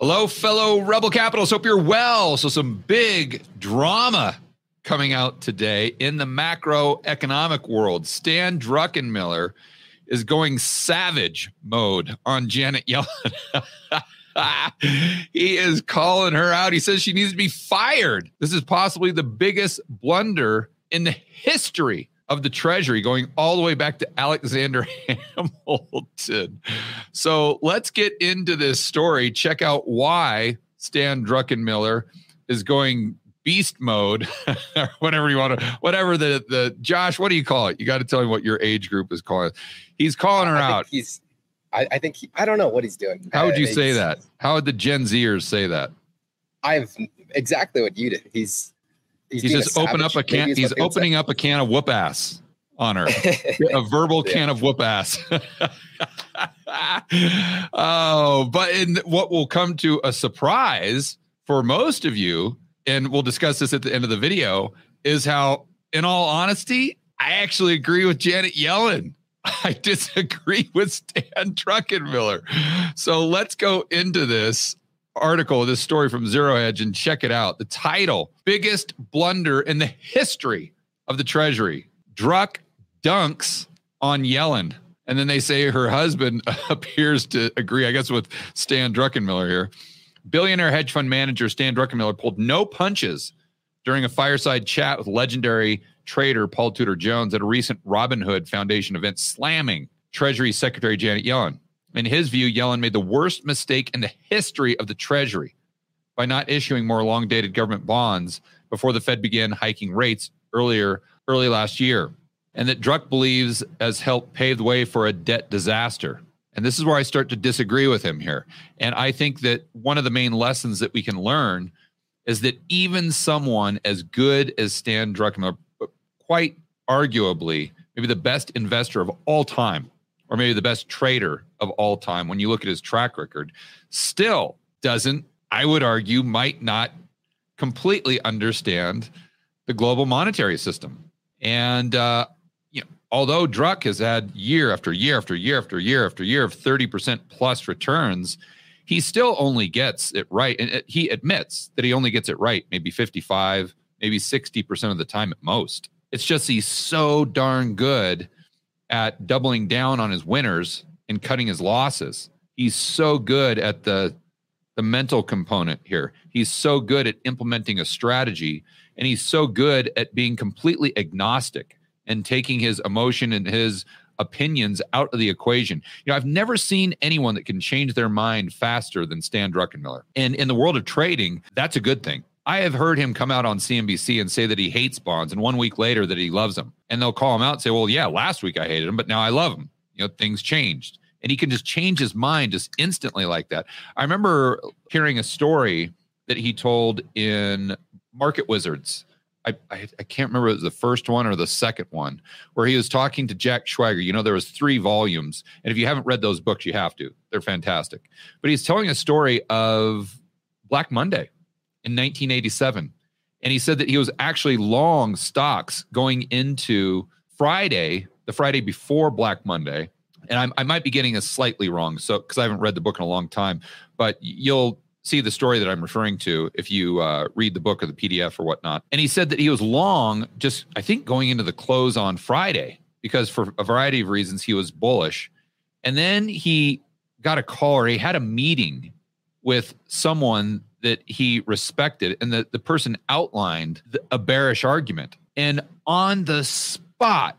Hello, fellow Rebel Capitalists. Hope you're well. So, some big drama coming out today in the macroeconomic world. Stan Druckenmiller is going savage mode on Janet Yellen. he is calling her out. He says she needs to be fired. This is possibly the biggest blunder in the history of the Treasury, going all the way back to Alexander Hamilton. So let's get into this story. Check out why Stan Druckenmiller is going beast mode, or whatever you want to, whatever the the Josh, what do you call it? You got to tell me what your age group is calling. It. He's calling her I out. He's, I, I think he, I don't know what he's doing. How would you say that? How would the Gen Zers say that? I've exactly what you did. He's He's, a just open up a can. He's opening up a can of whoop ass on her. a verbal Yeah. can of whoop ass. oh, but in what will come to a surprise for most of you, and we'll discuss this at the end of the video, is how, in all honesty, I actually agree with Janet Yellen. I disagree with Stan Druckenmiller. So let's go into this article, this story from Zero Hedge, and check it out. The title Biggest Blunder in the History of the Treasury. Druck dunks on Yellen. And then they say her husband appears to agree, I guess, with Stan Druckenmiller here. Billionaire hedge fund manager Stan Druckenmiller pulled no punches during a fireside chat with legendary trader Paul Tudor Jones at a recent Robinhood Foundation event, slamming Treasury Secretary Janet Yellen. In his view, Yellen made the worst mistake in the history of the Treasury by not issuing more long dated government bonds before the Fed began hiking rates earlier, early last year. And that Druck believes has helped pave the way for a debt disaster. And this is where I start to disagree with him here. And I think that one of the main lessons that we can learn is that even someone as good as Stan Druckenmiller, quite arguably, maybe the best investor of all time, or maybe the best trader of all time, when you look at his track record, still doesn't, I would argue, might not completely understand the global monetary system. And, uh, you know, although Druck has had year after year after year after year after year of 30% plus returns, he still only gets it right. And it- he admits that he only gets it right, maybe 55, maybe 60% of the time at most. It's just he's so darn good at doubling down on his winners and cutting his losses. He's so good at the the mental component here. He's so good at implementing a strategy and he's so good at being completely agnostic and taking his emotion and his opinions out of the equation. You know, I've never seen anyone that can change their mind faster than Stan Druckenmiller. And in the world of trading, that's a good thing. I have heard him come out on CNBC and say that he hates bonds, and one week later that he loves them. And they'll call him out and say, "Well, yeah, last week I hated him, but now I love him." You know, things changed, and he can just change his mind just instantly like that. I remember hearing a story that he told in Market Wizards. I, I, I can't remember it was the first one or the second one where he was talking to Jack Schwager. You know, there was three volumes, and if you haven't read those books, you have to. They're fantastic. But he's telling a story of Black Monday in 1987, and he said that he was actually long stocks going into Friday, the Friday before Black Monday. And I'm, I might be getting this slightly wrong, so because I haven't read the book in a long time, but you'll see the story that I'm referring to if you uh, read the book or the PDF or whatnot. And he said that he was long, just I think going into the close on Friday because for a variety of reasons he was bullish. And then he got a call or he had a meeting with someone that he respected, and the, the person outlined the, a bearish argument. And on the spot,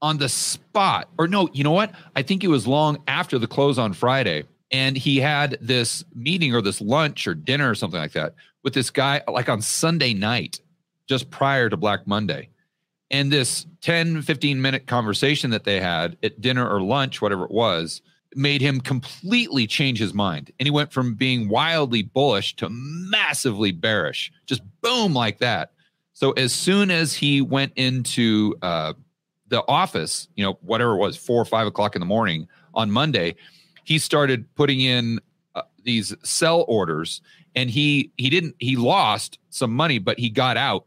on the spot, or no, you know what? I think it was long after the close on Friday and he had this meeting or this lunch or dinner or something like that with this guy like on Sunday night just prior to Black Monday. And this 10 15 minute conversation that they had at dinner or lunch whatever it was made him completely change his mind. And he went from being wildly bullish to massively bearish. Just boom like that. So as soon as he went into uh the office, you know, whatever it was, four or five o'clock in the morning on Monday, he started putting in uh, these sell orders, and he he didn't he lost some money, but he got out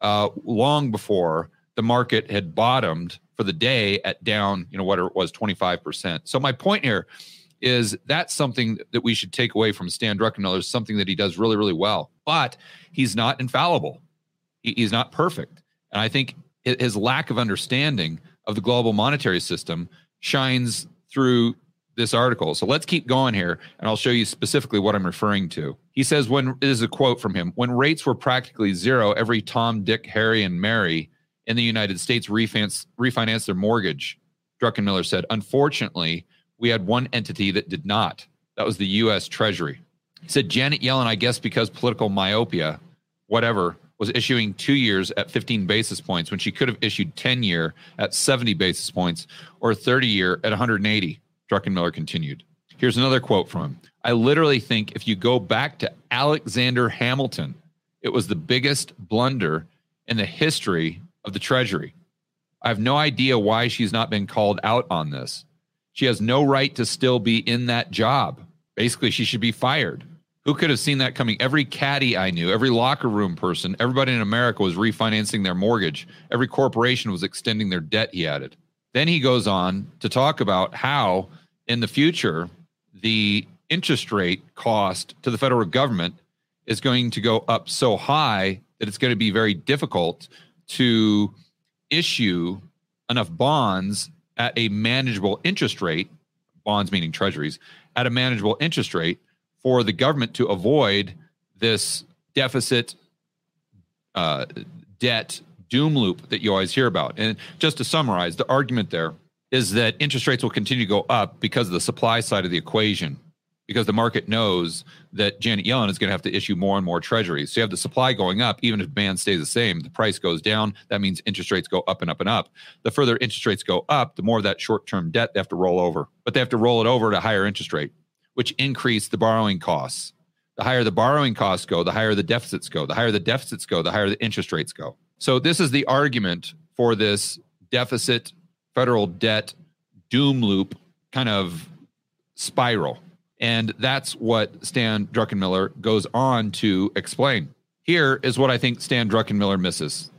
uh, long before the market had bottomed for the day at down, you know, what it was, twenty five percent. So my point here is that's something that we should take away from Stan Druckenmiller, something that he does really, really well. But he's not infallible. he's not perfect. And I think his lack of understanding of the global monetary system shines through this article. So let's keep going here, and I'll show you specifically what I'm referring to. He says, when this is a quote from him, when rates were practically zero, every Tom, Dick, Harry, and Mary in the United States refinance, refinanced their mortgage. Druckenmiller said, unfortunately, we had one entity that did not. That was the US Treasury. He said, Janet Yellen, I guess because political myopia, whatever, was issuing two years at 15 basis points when she could have issued 10 year at 70 basis points or 30 year at 180. Druckenmiller continued. Here's another quote from him. I literally think if you go back to Alexander Hamilton, it was the biggest blunder in the history of the Treasury. I have no idea why she's not been called out on this. She has no right to still be in that job. Basically, she should be fired. Who could have seen that coming? Every caddy I knew, every locker room person, everybody in America was refinancing their mortgage. Every corporation was extending their debt, he added. Then he goes on to talk about how in the future, the interest rate cost to the federal government is going to go up so high that it's going to be very difficult to issue enough bonds at a manageable interest rate, bonds meaning treasuries, at a manageable interest rate for the government to avoid this deficit uh, debt doom loop that you always hear about. And just to summarize, the argument there is that interest rates will continue to go up because of the supply side of the equation, because the market knows that Janet Yellen is going to have to issue more and more treasuries. So you have the supply going up, even if demand stays the same, the price goes down. That means interest rates go up and up and up. The further interest rates go up, the more of that short term debt they have to roll over, but they have to roll it over at a higher interest rate, which increase the borrowing costs. The higher the borrowing costs go, the higher the deficits go. The higher the deficits go, the higher the interest rates go. So this is the argument for this deficit federal debt doom loop kind of spiral. And that's what Stan Druckenmiller goes on to explain. Here is what I think Stan Druckenmiller misses.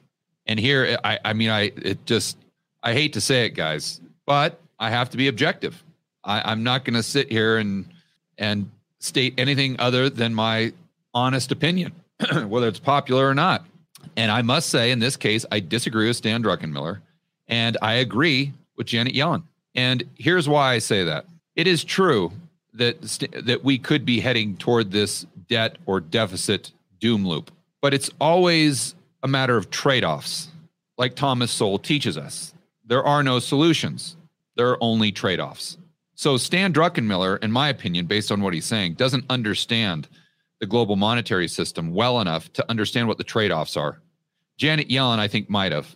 And here, I, I mean, I it just, I hate to say it, guys, but I have to be objective. I, I'm not going to sit here and and state anything other than my honest opinion, whether it's popular or not. And I must say, in this case, I disagree with Stan Druckenmiller. And I agree with Janet Yellen. And here's why I say that. It is true that that we could be heading toward this debt or deficit doom loop, but it's always a matter of trade-offs. Like Thomas Sowell teaches us, there are no solutions. There are only trade-offs. So Stan Druckenmiller, in my opinion, based on what he's saying, doesn't understand the global monetary system well enough to understand what the trade-offs are. Janet Yellen, I think, might have.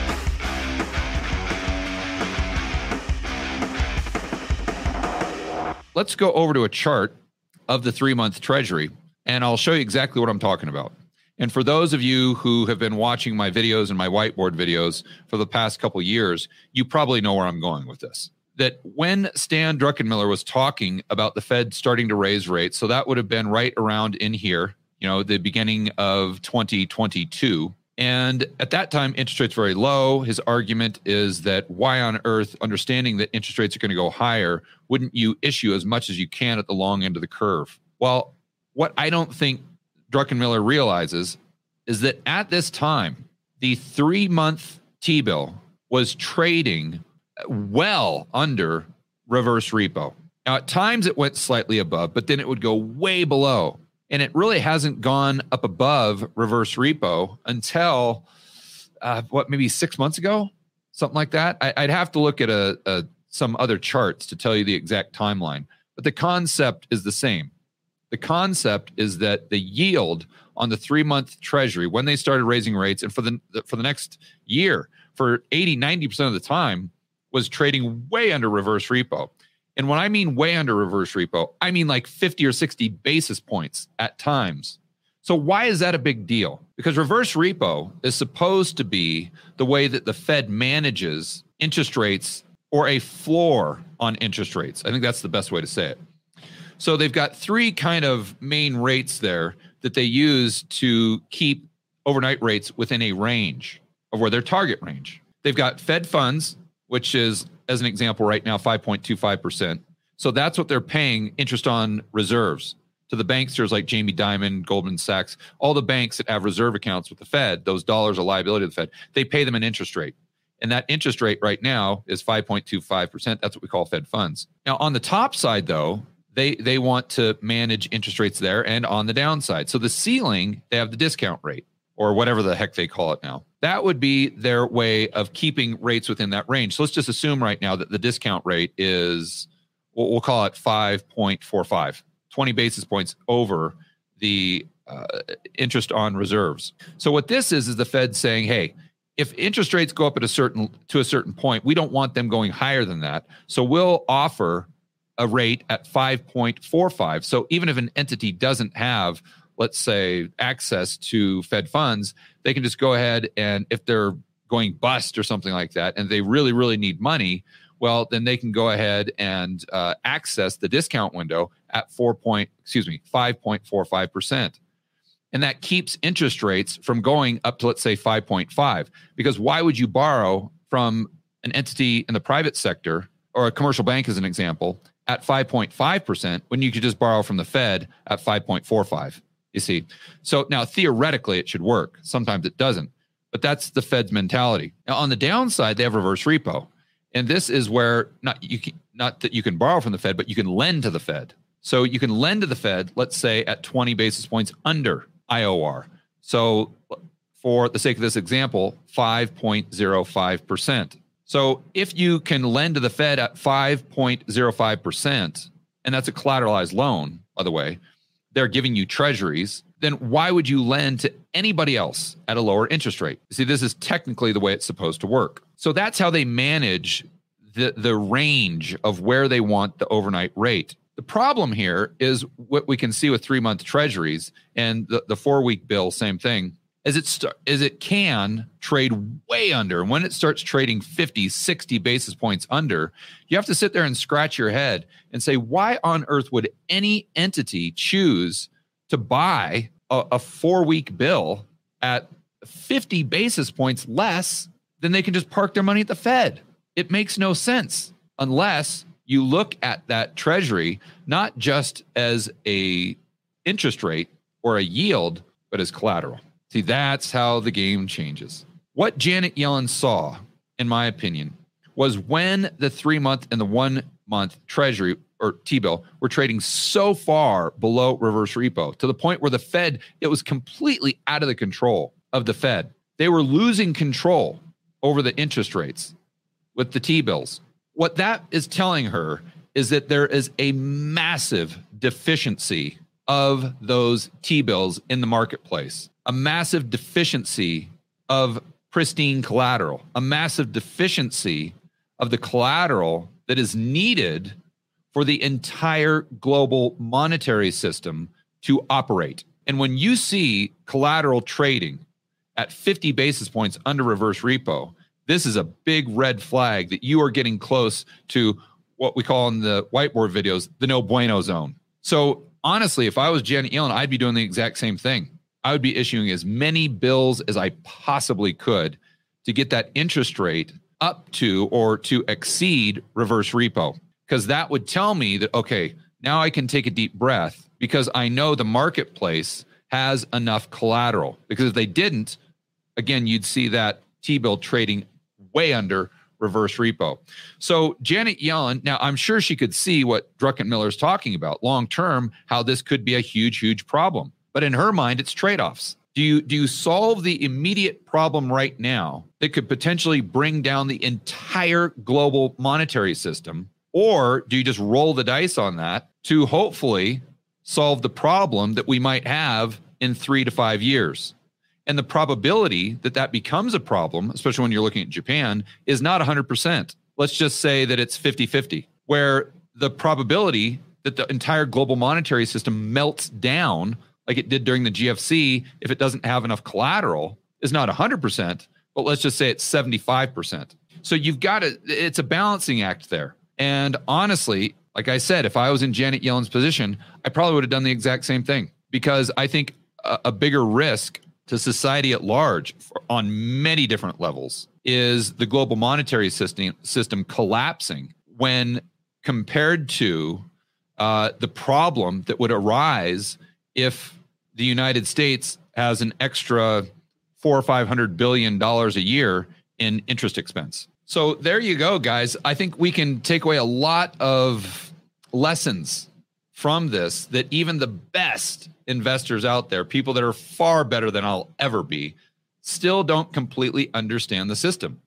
Let's go over to a chart of the three month treasury and I'll show you exactly what I'm talking about. And for those of you who have been watching my videos and my whiteboard videos for the past couple years, you probably know where I'm going with this. That when Stan Druckenmiller was talking about the Fed starting to raise rates, so that would have been right around in here, you know, the beginning of 2022. And at that time, interest rates very low. His argument is that why on earth, understanding that interest rates are going to go higher, wouldn't you issue as much as you can at the long end of the curve? Well, what I don't think Druckenmiller realizes is that at this time, the three month T bill was trading well under reverse repo. Now, at times it went slightly above, but then it would go way below. And it really hasn't gone up above reverse repo until uh, what, maybe six months ago, something like that. I, would have to look at a, a some other charts to tell you the exact timeline, but the concept is the same. The concept is that the yield on the three month treasury when they started raising rates and for the for the next year for 80 90% of the time was trading way under reverse repo and when i mean way under reverse repo i mean like 50 or 60 basis points at times. So why is that a big deal? Because reverse repo is supposed to be the way that the fed manages interest rates or a floor on interest rates. I think that's the best way to say it. So they've got three kind of main rates there that they use to keep overnight rates within a range of where their target range. They've got Fed funds, which is, as an example, right now, 5.25%. So that's what they're paying interest on reserves to the banksters like Jamie Dimon, Goldman Sachs, all the banks that have reserve accounts with the Fed, those dollars are liability to the Fed. They pay them an interest rate. And that interest rate right now is 5.25%. That's what we call Fed funds. Now, on the top side, though, they they want to manage interest rates there and on the downside. So the ceiling, they have the discount rate or whatever the heck they call it now. That would be their way of keeping rates within that range. So let's just assume right now that the discount rate is we'll, call it 5.45, 20 basis points over the uh, interest on reserves. So what this is is the Fed saying, "Hey, if interest rates go up at a certain to a certain point, we don't want them going higher than that. So we'll offer a rate at 5.45. So even if an entity doesn't have, let's say, access to Fed funds, they can just go ahead and if they're going bust or something like that, and they really, really need money, well, then they can go ahead and uh, access the discount window at four point, excuse me, 5.45%. And that keeps interest rates from going up to, let's say, 5.5. Because why would you borrow from an entity in the private sector or a commercial bank, as an example, at 5.5% when you could just borrow from the Fed at 5.45. You see, so now theoretically it should work. Sometimes it doesn't, but that's the Fed's mentality. Now on the downside, they have reverse repo, and this is where not you can, not that you can borrow from the Fed, but you can lend to the Fed. So you can lend to the Fed, let's say at 20 basis points under IOR. So for the sake of this example, 5.05 percent. So if you can lend to the Fed at 5.05%, and that's a collateralized loan, by the way, they're giving you treasuries, then why would you lend to anybody else at a lower interest rate? See, this is technically the way it's supposed to work. So that's how they manage the, the range of where they want the overnight rate. The problem here is what we can see with three month treasuries and the, the four week bill, same thing as it st- as it can trade way under. And when it starts trading 50 60 basis points under you have to sit there and scratch your head and say why on earth would any entity choose to buy a, a four week bill at 50 basis points less than they can just park their money at the fed? It makes no sense unless you look at that treasury not just as a interest rate or a yield but as collateral See, that's how the game changes. What Janet Yellen saw, in my opinion, was when the three month and the one month treasury or T bill were trading so far below reverse repo to the point where the Fed, it was completely out of the control of the Fed. They were losing control over the interest rates with the T bills. What that is telling her is that there is a massive deficiency of those T bills in the marketplace a massive deficiency of pristine collateral, a massive deficiency of the collateral that is needed for the entire global monetary system to operate. And when you see collateral trading at 50 basis points under reverse repo, this is a big red flag that you are getting close to what we call in the whiteboard videos the no bueno zone. So honestly, if I was Janet Yellen, I'd be doing the exact same thing. I would be issuing as many bills as I possibly could to get that interest rate up to or to exceed reverse repo. Because that would tell me that, okay, now I can take a deep breath because I know the marketplace has enough collateral. Because if they didn't, again, you'd see that T bill trading way under reverse repo. So Janet Yellen, now I'm sure she could see what Druckenmiller is talking about long term, how this could be a huge, huge problem. But in her mind, it's trade offs. Do you do you solve the immediate problem right now that could potentially bring down the entire global monetary system, or do you just roll the dice on that to hopefully solve the problem that we might have in three to five years? And the probability that that becomes a problem, especially when you're looking at Japan, is not 100%. Let's just say that it's 50 50, where the probability that the entire global monetary system melts down like it did during the GFC if it doesn't have enough collateral is not 100%, but let's just say it's 75%. So you've got to, it's a balancing act there. And honestly, like I said, if I was in Janet Yellen's position, I probably would have done the exact same thing because I think a, a bigger risk to society at large on many different levels is the global monetary system system collapsing when compared to uh, the problem that would arise if the United States has an extra four or five hundred billion dollars a year in interest expense. So there you go, guys. I think we can take away a lot of lessons from this that even the best investors out there, people that are far better than I'll ever be, still don't completely understand the system.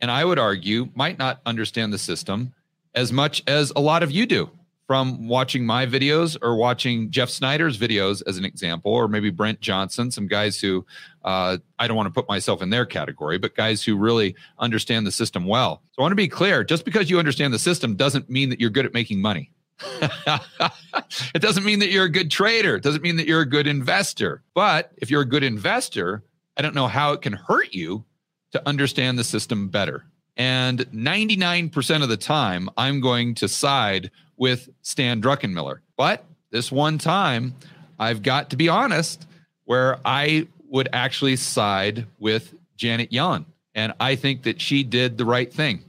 And I would argue might not understand the system as much as a lot of you do from watching my videos or watching Jeff Snider's videos as an example, or maybe Brent Johnson, some guys who uh, I don't want to put myself in their category, but guys who really understand the system well. So I want to be clear just because you understand the system doesn't mean that you're good at making money. it doesn't mean that you're a good trader. It doesn't mean that you're a good investor. But if you're a good investor, I don't know how it can hurt you to understand the system better. And 99% of the time, I'm going to side with Stan Druckenmiller. But this one time, I've got to be honest, where I would actually side with Janet Yellen. And I think that she did the right thing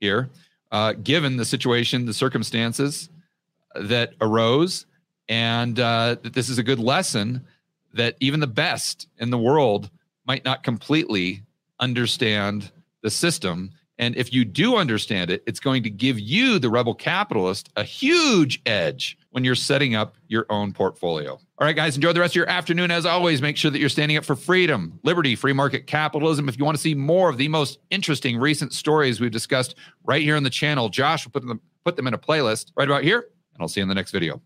here, uh, given the situation, the circumstances that arose, and uh, that this is a good lesson that even the best in the world might not completely understand the system. And if you do understand it, it's going to give you, the rebel capitalist, a huge edge when you're setting up your own portfolio. All right, guys, enjoy the rest of your afternoon. As always, make sure that you're standing up for freedom, liberty, free market capitalism. If you want to see more of the most interesting recent stories we've discussed right here on the channel, Josh will put them, put them in a playlist right about here and I'll see you in the next video.